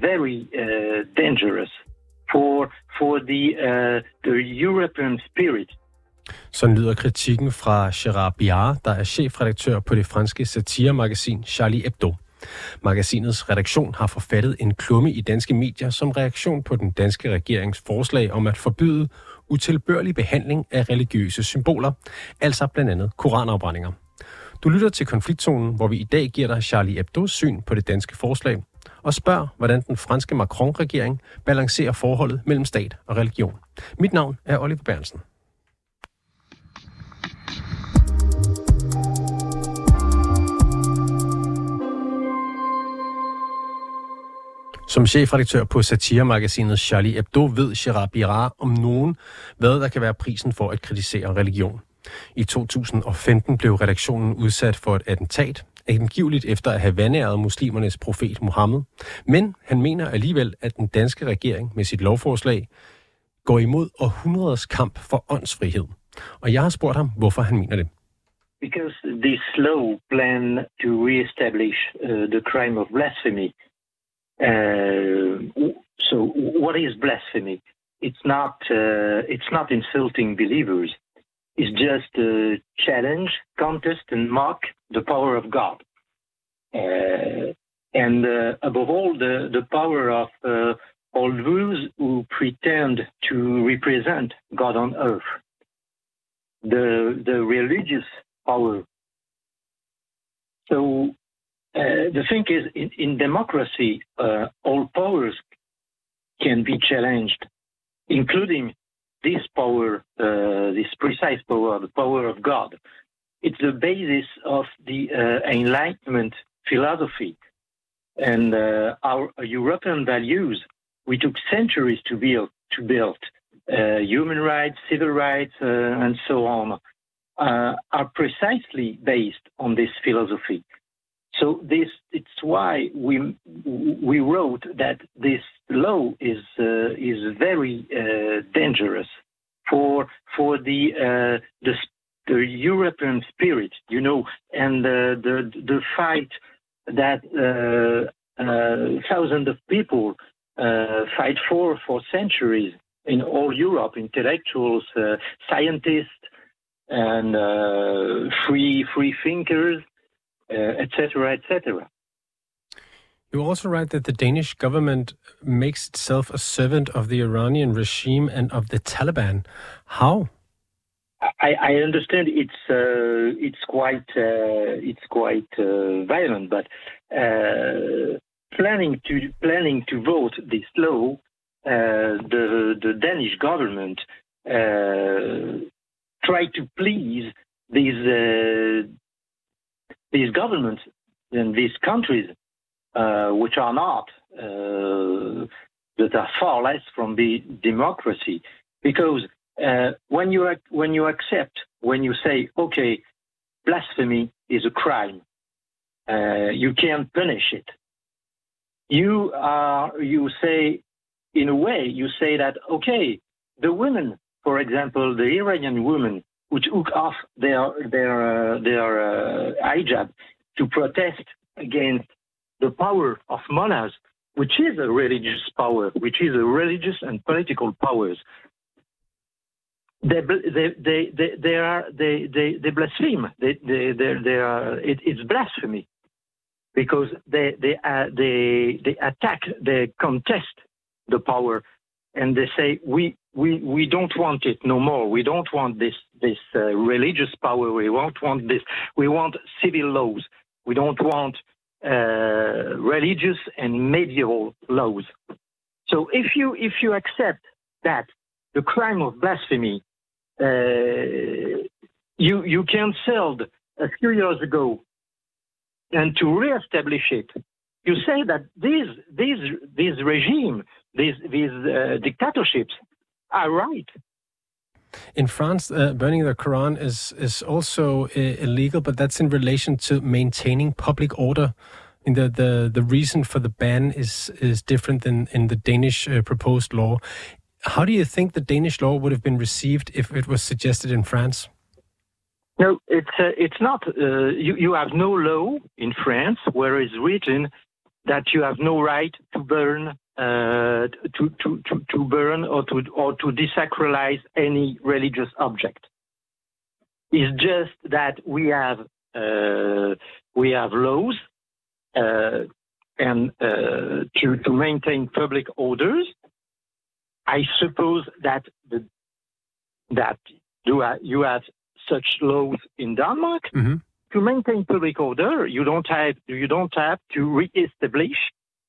very uh, dangerous for for the uh, the European spirit. Sådan lyder kritikken fra Gerard Biard, der er chefredaktør på det franske satiremagasin Charlie Hebdo. Magasinets redaktion har forfattet en klumme i danske medier som reaktion på den danske regerings forslag om at forbyde utilbørlig behandling af religiøse symboler, altså blandt andet koranafbrændinger. Du lytter til konfliktzonen, hvor vi i dag giver dig Charlie Hebdo's syn på det danske forslag, og spørger, hvordan den franske Macron-regering balancerer forholdet mellem stat og religion. Mit navn er Oliver Bernsen. Som chefredaktør på satiremagasinet Charlie Hebdo ved Gerard Birard om nogen, hvad der kan være prisen for at kritisere religion. I 2015 blev redaktionen udsat for et attentat, angiveligt efter at have vandæret muslimernes profet Mohammed. Men han mener alligevel, at den danske regering med sit lovforslag går imod århundreders kamp for åndsfrihed. Og jeg har spurgt ham, hvorfor han mener det. Because this law plan to re-establish uh, the crime of blasphemy. Uh, so what is blasphemy? It's not uh, it's not insulting believers. Is just to challenge, contest, and mock the power of God. Uh, and uh, above all, the, the power of uh, all those who pretend to represent God on earth. The, the religious power. So uh, the thing is, in, in democracy, uh, all powers can be challenged, including this power, uh, this precise power, the power of God, it's the basis of the uh, Enlightenment philosophy and uh, our European values. We took centuries to build, to build human rights, civil rights, and so on, uh, are precisely based on this philosophy. So this it's why we we wrote that this law is uh, is very uh, dangerous for for the uh, the the European spirit, you know, and the the, the fight that uh, uh, thousands of people uh, fight for for centuries in all Europe, intellectuals, scientists, and free free thinkers etc., uh, etc. You also write that the Danish government makes itself a servant of the Iranian regime and of the Taliban. How? I, I understand it's uh, it's quite uh, it's quite uh, violent, but uh, planning to planning to vote this law, uh, the the Danish government try to please these these governments in these countries, uh, which are not, uh, that are far less from the democracy, because uh, when you when you accept, when you say, okay, blasphemy is a crime, uh, you can't punish it. You are you say, in a way, you say that okay, the women, for example, the Iranian women who took off their their uh, their uh, hijab to protest against the power of mullahs, which is a religious power, which is a religious and political powers. They they they they, they are they they, they blaspheme. They they they, they are it, it's blasphemy because they they uh, they they attack they contest the power and they say we we we don't want it no more. We don't want this this uh, religious power. We don't want this. We want civil laws. We don't want uh, religious and medieval laws. So if you if you accept that the crime of blasphemy uh, you you canceled a few years ago, and to reestablish it, you say that these these these regime, these these uh, dictatorships are right. In France, uh, burning the Quran is is also uh, illegal, but that's in relation to maintaining public order. And the, the the reason for the ban is is different than in the Danish uh, proposed law. How do you think the Danish law would have been received if it was suggested in France? No, it's uh, it's not. Uh, you you have no law in France where it's written that you have no right to burn uh, to, to, to, to burn or to or to desacralize any religious object. It's just that we have uh, we have laws uh, and uh, to to maintain public orders. I suppose that the that you have, you have such laws in Denmark. Mm-hmm. To maintain public order, you don't have you don't have to re-establish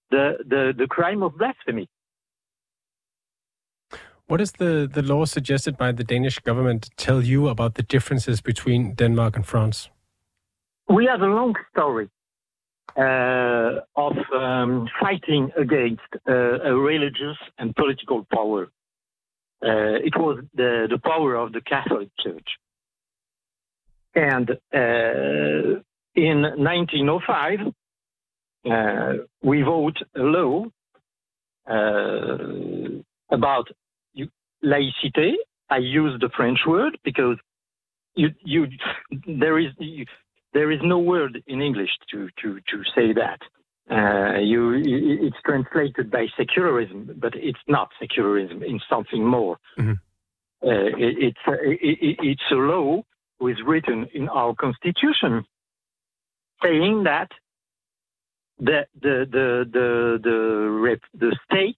the, the, the crime of blasphemy. What does the, the law suggested by the Danish government tell you about the differences between Denmark and France? We have a long story uh, of um, fighting against uh, a religious and political power. Uh, it was the, the power of the Catholic Church. And uh, in 1905, uh, we vote a law uh, about laïcité. I use the French word because you, you, there is you, there is no word in English to to to say that. Uh, you, it's translated by secularism, but it's not secularism. It's something more. Mm-hmm. Uh, it, it's it, it's a law which is written in our constitution, saying that the the the the the, the state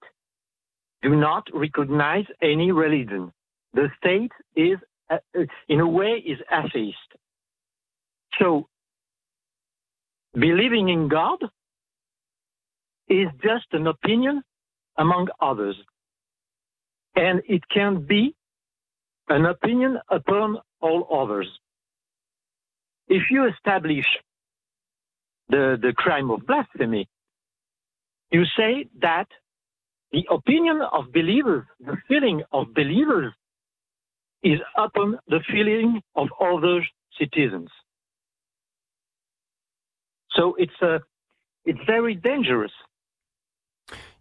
do not recognize any religion. The state is, uh, in a way, is atheist. So, believing in God is just an opinion among others, and it can be an opinion upon all others. If you establish the, the crime of blasphemy, you say that the opinion of believers, the feeling of believers, is upon the feeling of other citizens. So it's a, it's very dangerous.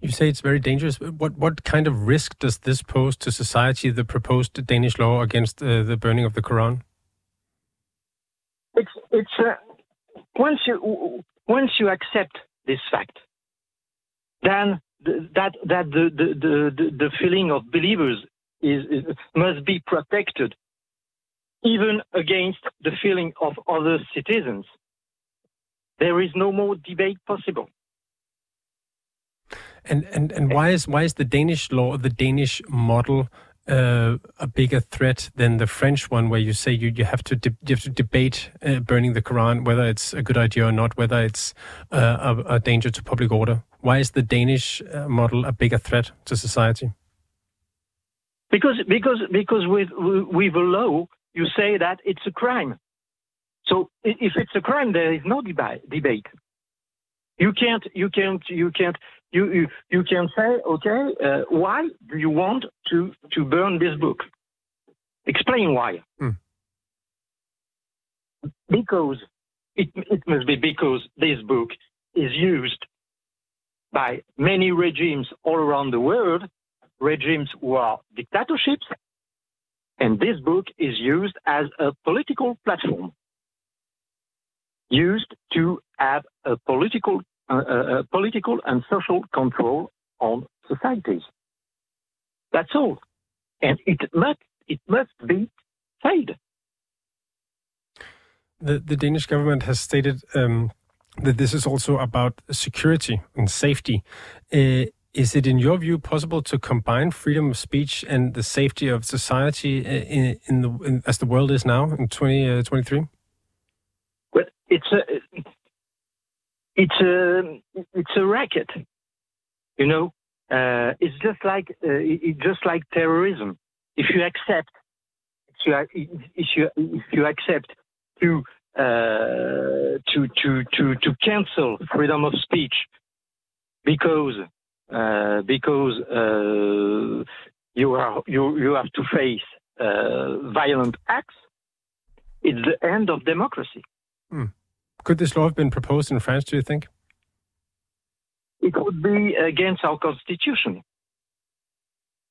You say it's very dangerous. What what kind of risk does this pose to society? The proposed Danish law against uh, the burning of the Quran. It's it's a, once you once you accept this fact, then that that the the the, the feeling of believers is, is, must be protected, even against the feeling of other citizens. There is no more debate possible. And and and why is why is the Danish law, the Danish model, uh, a bigger threat than the French one, where you say you, you have to you have to debate uh, burning the Quran, whether it's a good idea or not, whether it's uh, a, a, danger to public order. Why is the Danish uh, model a bigger threat to society? Because because because with with a law, you say that it's a crime. So if it's a crime, there is no debate. Debate. You can't you can't you can't you you, you can say, okay, uh, why do you want to to burn this book? Explain why. Mm. Because it it must be because this book is used by many regimes all around the world, regimes who are dictatorships, and this book is used as a political platform, used to have a political uh, political and social control on societies. That's all. And it must, it must be said. The, the Danish government has stated um, that this is also about security and safety. Uh, is it, in your view, possible to combine freedom of speech and the safety of society uh, in, in the in, as the world is now in 2023? Uh, well, it's a it's a it's a racket. You know, uh, it's just like uh, it's just like terrorism. If you accept, if you if you, if you accept to uh, to to to to cancel freedom of speech because uh, because uh, you are you you have to face uh, violent acts, it's the end of democracy. Hmm. Could this law have been proposed in France, do you think? It would be against our constitution.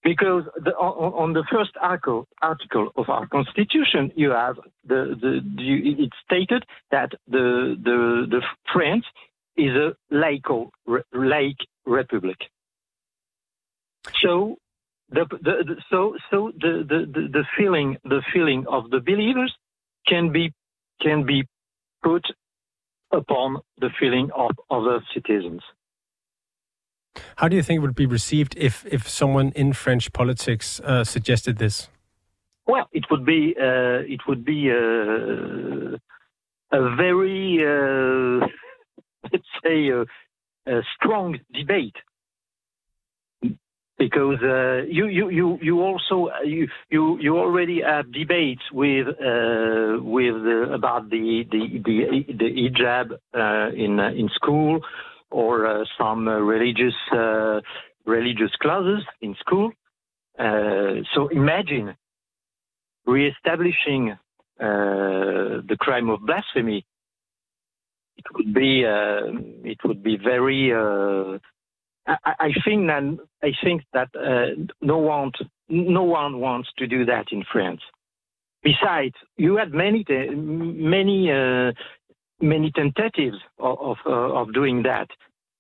Because the, on, on, the first article, article of our constitution, you have the, the, the it's stated that the, the, the France is a laical, laic republic. So the, the, the so so the, the, the feeling the feeling of the believers can be can be put upon the feeling of other citizens. How do you think it would be received if if someone in French politics uh, suggested this? Well, it would be uh, it would be uh, a very uh, let's say a, a strong debate because uh, you, you, you, you also you, you, you already have debates with uh, with uh, about the the the, the hijab uh, in uh, in school or uh, some religious religious classes in school. so imagine reestablishing uh the crime of blasphemy. It would be it would be very I, I think that I think that uh, no one no one wants to do that in France. Besides, you had many many uh, many tentatives of of, uh, of, doing that.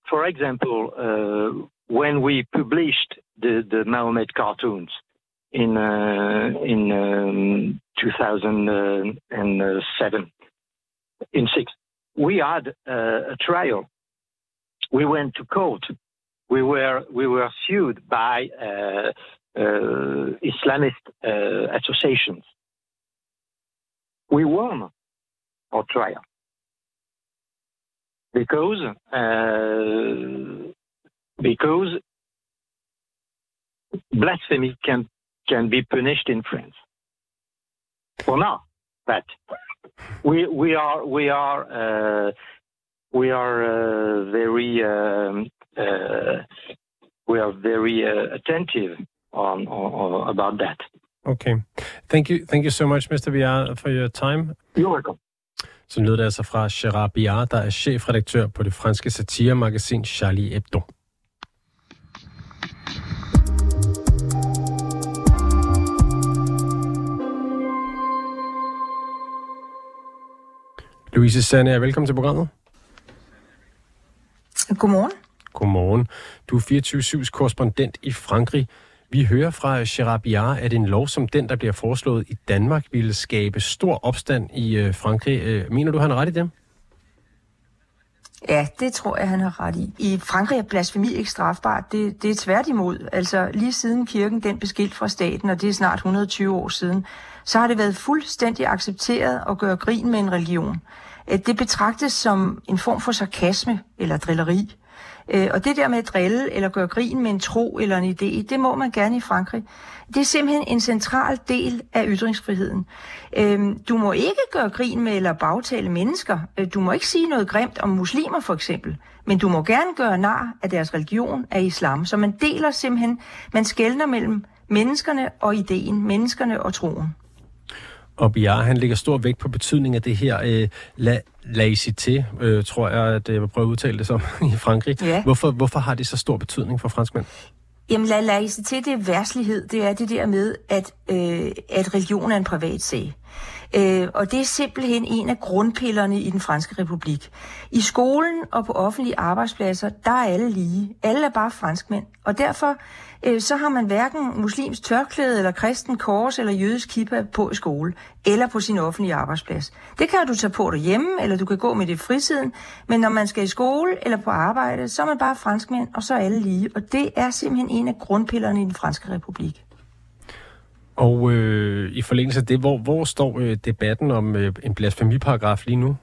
For example, uh, when we published the the Mahomet cartoons in uh, in um, 2007 in six, we had uh, a trial. We went to court we were we were sued by uh, uh, Islamist uh, associations. We won our trial because because blasphemy can can be punished in France. For now, but we we are we are uh, we are uh, very um, uh, we are very uh, attentive on, on, about that. Okay. Thank you, thank you so much, Mr. Biar, for your time. You're welcome. Så lød det altså fra Gerard Biar, der er chefredaktør på det franske satiremagasin Charlie Hebdo. Louise Sande, velkommen til programmet. Godmorgen. Godmorgen. Du er 24-7's korrespondent i Frankrig. Vi hører fra Gerard at en lov som den, der bliver foreslået i Danmark, ville skabe stor opstand i øh, Frankrig. Øh, mener du, han har ret i det? Ja, det tror jeg, han har ret i. I Frankrig er blasfemi ikke strafbart. Det, det er tværtimod. Altså lige siden kirken den beskilt fra staten, og det er snart 120 år siden, så har det været fuldstændig accepteret at gøre grin med en religion. Det betragtes som en form for sarkasme eller drilleri. Øh, og det der med at drille eller gøre grin med en tro eller en idé, det må man gerne i Frankrig. Det er simpelthen en central del af ytringsfriheden. Øh, du må ikke gøre grin med eller bagtale mennesker. Øh, du må ikke sige noget grimt om muslimer for eksempel. Men du må gerne gøre nar af deres religion af islam. Så man deler simpelthen, man skældner mellem menneskerne og ideen, menneskerne og troen. Og Biar, han lægger stor vægt på betydningen af det her øh, la, laicité, øh, tror jeg, at jeg vil prøve at udtale det som i Frankrig. Ja. Hvorfor, hvorfor har det så stor betydning for franskmænd? Jamen, la laicité, det er værslighed. Det er det der med, at, øh, at religion er en privat sag. Øh, og det er simpelthen en af grundpillerne i den franske republik. I skolen og på offentlige arbejdspladser, der er alle lige. Alle er bare franskmænd. Og derfor øh, så har man hverken muslims tørklæde eller kristen kors eller jødisk kippa på i skole eller på sin offentlige arbejdsplads. Det kan du tage på derhjemme, eller du kan gå med det i fritiden, men når man skal i skole eller på arbejde, så er man bare franskmænd, og så er alle lige. Og det er simpelthen en af grundpillerne i den franske republik. Og øh, i forlængelse af det, hvor, hvor står øh, debatten om øh, en blasfemiparagraf lige nu?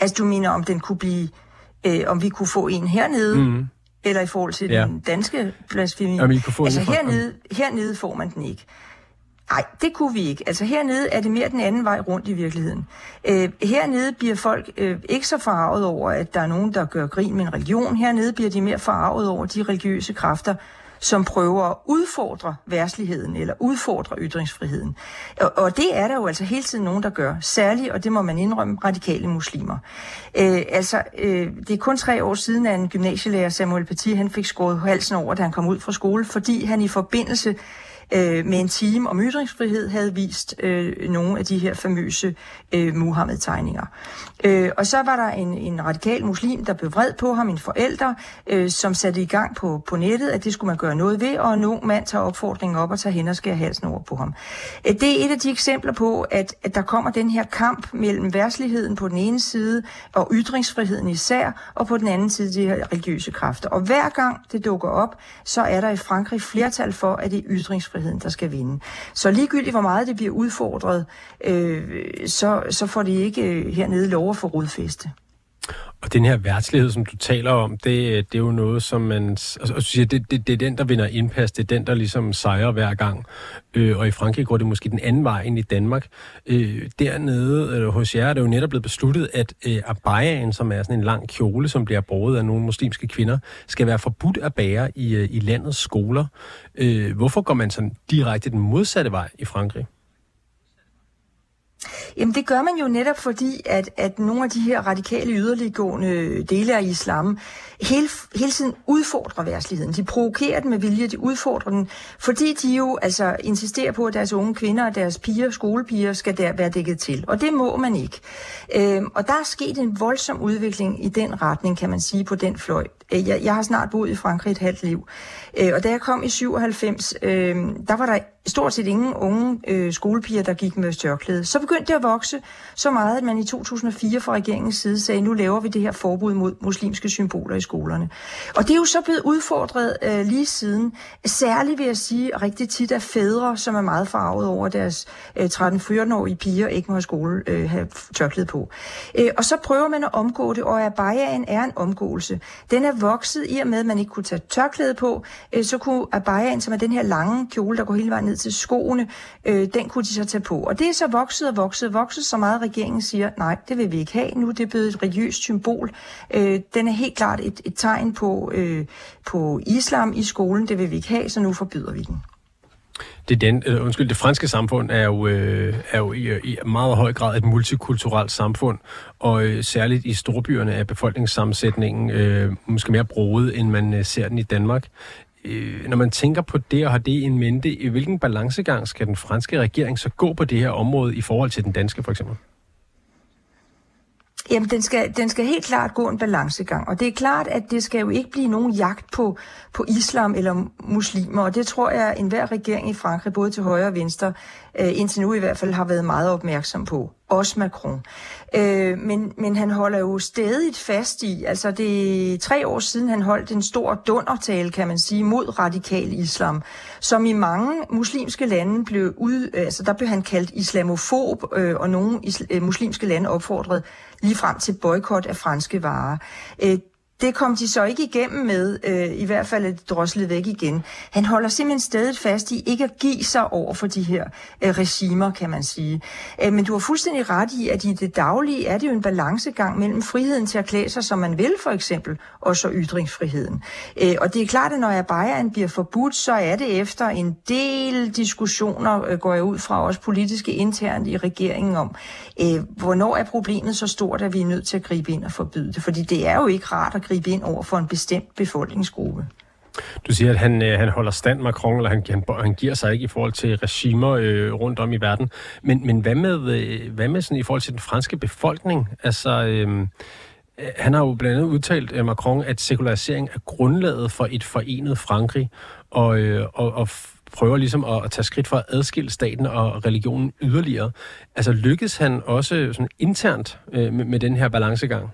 Altså, du mener, om den kunne blive, øh, om vi kunne få en hernede, mm. eller i forhold til ja. den danske blasfemi? Om I kunne få altså, hernede, hernede får man den ikke. Nej, det kunne vi ikke. Altså hernede er det mere den anden vej rundt i virkeligheden. Øh, hernede bliver folk øh, ikke så farvet over, at der er nogen, der gør grin med en religion. Hernede bliver de mere farvet over de religiøse kræfter, som prøver at udfordre værsligheden eller udfordre ytringsfriheden. Og, og det er der jo altså hele tiden nogen, der gør. Særligt, og det må man indrømme, radikale muslimer. Øh, altså, øh, det er kun tre år siden, at en gymnasielærer, Samuel Paty, han fik skåret halsen over, da han kom ud fra skole, fordi han i forbindelse øh, med en time om ytringsfrihed havde vist øh, nogle af de her famøse øh, Muhammed-tegninger. Øh, og så var der en, en radikal muslim, der blev vred på ham, en forælder, øh, som satte i gang på, på nettet, at det skulle man gøre noget ved, og en ung mand tager opfordringen op og tager hen og skærer halsen over på ham. Øh, det er et af de eksempler på, at, at der kommer den her kamp mellem værtsligheden på den ene side, og ytringsfriheden især, og på den anden side de her religiøse kræfter. Og hver gang det dukker op, så er der i Frankrig flertal for, at det er ytringsfriheden, der skal vinde. Så ligegyldigt hvor meget det bliver udfordret, øh, så, så får de ikke øh, hernede lov at få rodfæste. Den her værtslighed, som du taler om, det, det er jo noget, som man... Altså, siger, det, det, det er den, der vinder indpas, det er den, der ligesom sejrer hver gang. Øh, og i Frankrig går det måske den anden vej end i Danmark. Øh, dernede øh, hos jer er det jo netop blevet besluttet, at øh, abayaen, som er sådan en lang kjole, som bliver båret af nogle muslimske kvinder, skal være forbudt at bære i, øh, i landets skoler. Øh, hvorfor går man sådan direkte den modsatte vej i Frankrig? Jamen det gør man jo netop fordi, at, at nogle af de her radikale yderliggående dele af islam hele, hele tiden udfordrer værtsligheden. De provokerer den med vilje, de udfordrer den, fordi de jo altså insisterer på, at deres unge kvinder og deres piger, skolepiger, skal der være dækket til. Og det må man ikke. Øhm, og der er sket en voldsom udvikling i den retning, kan man sige, på den fløj. Øh, jeg, jeg har snart boet i Frankrig et halvt liv. Øh, og da jeg kom i 97, øh, der var der stort set ingen unge øh, skolepiger, der gik med tørklæde. Så begyndte det at vokse så meget, at man i 2004 fra regeringens side sagde, nu laver vi det her forbud mod muslimske symboler i skolerne. Og det er jo så blevet udfordret øh, lige siden. Særligt vil jeg sige rigtig tit af fædre, som er meget farvet over deres øh, 13-14-årige piger ikke må have skole øh, have tørklæde på. Øh, og så prøver man at omgå det, og abayaen er en omgåelse. Den er vokset i og med, at man ikke kunne tage tørklæde på, øh, så kunne abayaen, som er den her lange kjole, der går hele vejen ned til skoene, øh, den kunne de så tage på. Og det er så vokset og vokset og vokset, så meget regeringen siger, nej, det vil vi ikke have. Nu er det blevet et religiøst symbol. Øh, den er helt klart et, et tegn på, øh, på islam i skolen. Det vil vi ikke have, så nu forbyder vi den. Det, den, øh, undskyld, det franske samfund er jo, øh, er jo i, i meget høj grad et multikulturelt samfund, og øh, særligt i storbyerne er befolkningssammensætningen øh, måske mere broet, end man øh, ser den i Danmark. Øh, når man tænker på det og har det en mente, i hvilken balancegang skal den franske regering så gå på det her område i forhold til den danske for eksempel? Jamen, den skal, den skal helt klart gå en balancegang. Og det er klart, at det skal jo ikke blive nogen jagt på, på islam eller muslimer. Og det tror jeg, at enhver regering i Frankrig, både til højre og venstre, øh, indtil nu i hvert fald har været meget opmærksom på. Også Macron. Øh, men, men han holder jo stedigt fast i, altså det er tre år siden, han holdt en stor dundertale, kan man sige, mod radikal islam, som i mange muslimske lande blev ud, altså der blev han kaldt islamofob, øh, og nogle isl- øh, muslimske lande opfordrede lige frem til boykot af franske varer. Øh, det kom de så ikke igennem med, øh, i hvert fald et droslet væk igen. Han holder simpelthen stedet fast i ikke at give sig over for de her øh, regimer, kan man sige. Øh, men du har fuldstændig ret i, at i det daglige er det jo en balancegang mellem friheden til at klæde sig, som man vil for eksempel, og så ytringsfriheden. Øh, og det er klart, at når Bayern bliver forbudt, så er det efter en del diskussioner, øh, går jeg ud fra, også politiske internt i regeringen om, øh, hvornår er problemet så stort, at vi er nødt til at gribe ind og forbyde det. Fordi det er jo ikke rart at gribe ind over for en bestemt befolkningsgruppe. Du siger, at han, øh, han holder stand, Macron, eller han, han, han giver sig ikke i forhold til regimer øh, rundt om i verden. Men, men hvad med, øh, hvad med sådan, i forhold til den franske befolkning? Altså, øhm, øh, han har jo blandt andet udtalt, øh, Macron, at sekularisering er grundlaget for et forenet Frankrig, og, øh, og, og prøver ligesom at, at tage skridt for at adskille staten og religionen yderligere. Altså lykkes han også sådan internt øh, med, med den her balancegang?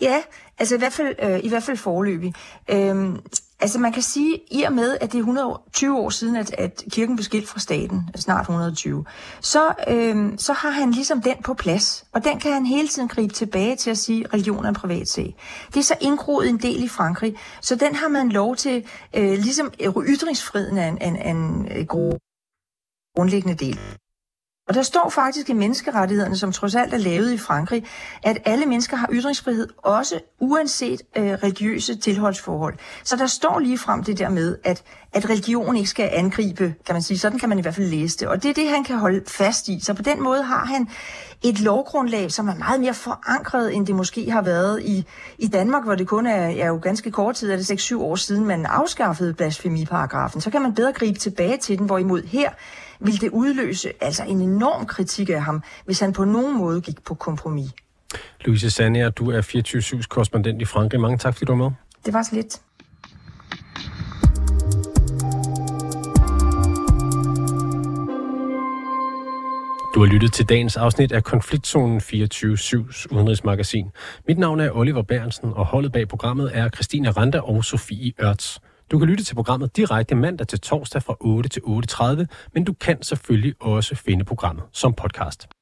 Ja, altså i hvert fald, øh, i hvert fald forløbig. Øhm, altså man kan sige, i og med, at det er 120 år siden, at, at kirken blev skilt fra staten, snart 120, så, øhm, så har han ligesom den på plads. Og den kan han hele tiden gribe tilbage til at sige, at religion er en privat sag. Det er så indgroet en del i Frankrig, så den har man lov til, øh, ligesom ytringsfriheden er en, en, en, øh, en grundlæggende del. Og der står faktisk i menneskerettighederne, som trods alt er lavet i Frankrig, at alle mennesker har ytringsfrihed, også uanset øh, religiøse tilholdsforhold. Så der står lige frem det der med, at, at religion ikke skal angribe, kan man sige. Sådan kan man i hvert fald læse det. Og det er det, han kan holde fast i. Så på den måde har han et lovgrundlag, som er meget mere forankret, end det måske har været i, i Danmark, hvor det kun er, er jo ganske kort tid, er det 6-7 år siden, man afskaffede blasfemiparagrafen. Så kan man bedre gribe tilbage til den, hvorimod her ville det udløse altså en enorm kritik af ham, hvis han på nogen måde gik på kompromis. Louise Sandier, du er 24-7's korrespondent i Frankrig. Mange tak, fordi du var med. Det var så lidt. Du har lyttet til dagens afsnit af Konfliktzonen 24-7's udenrigsmagasin. Mit navn er Oliver Bernsen, og holdet bag programmet er Christine Randa og Sofie Ørts. Du kan lytte til programmet direkte mandag til torsdag fra 8 til 8.30, men du kan selvfølgelig også finde programmet som podcast.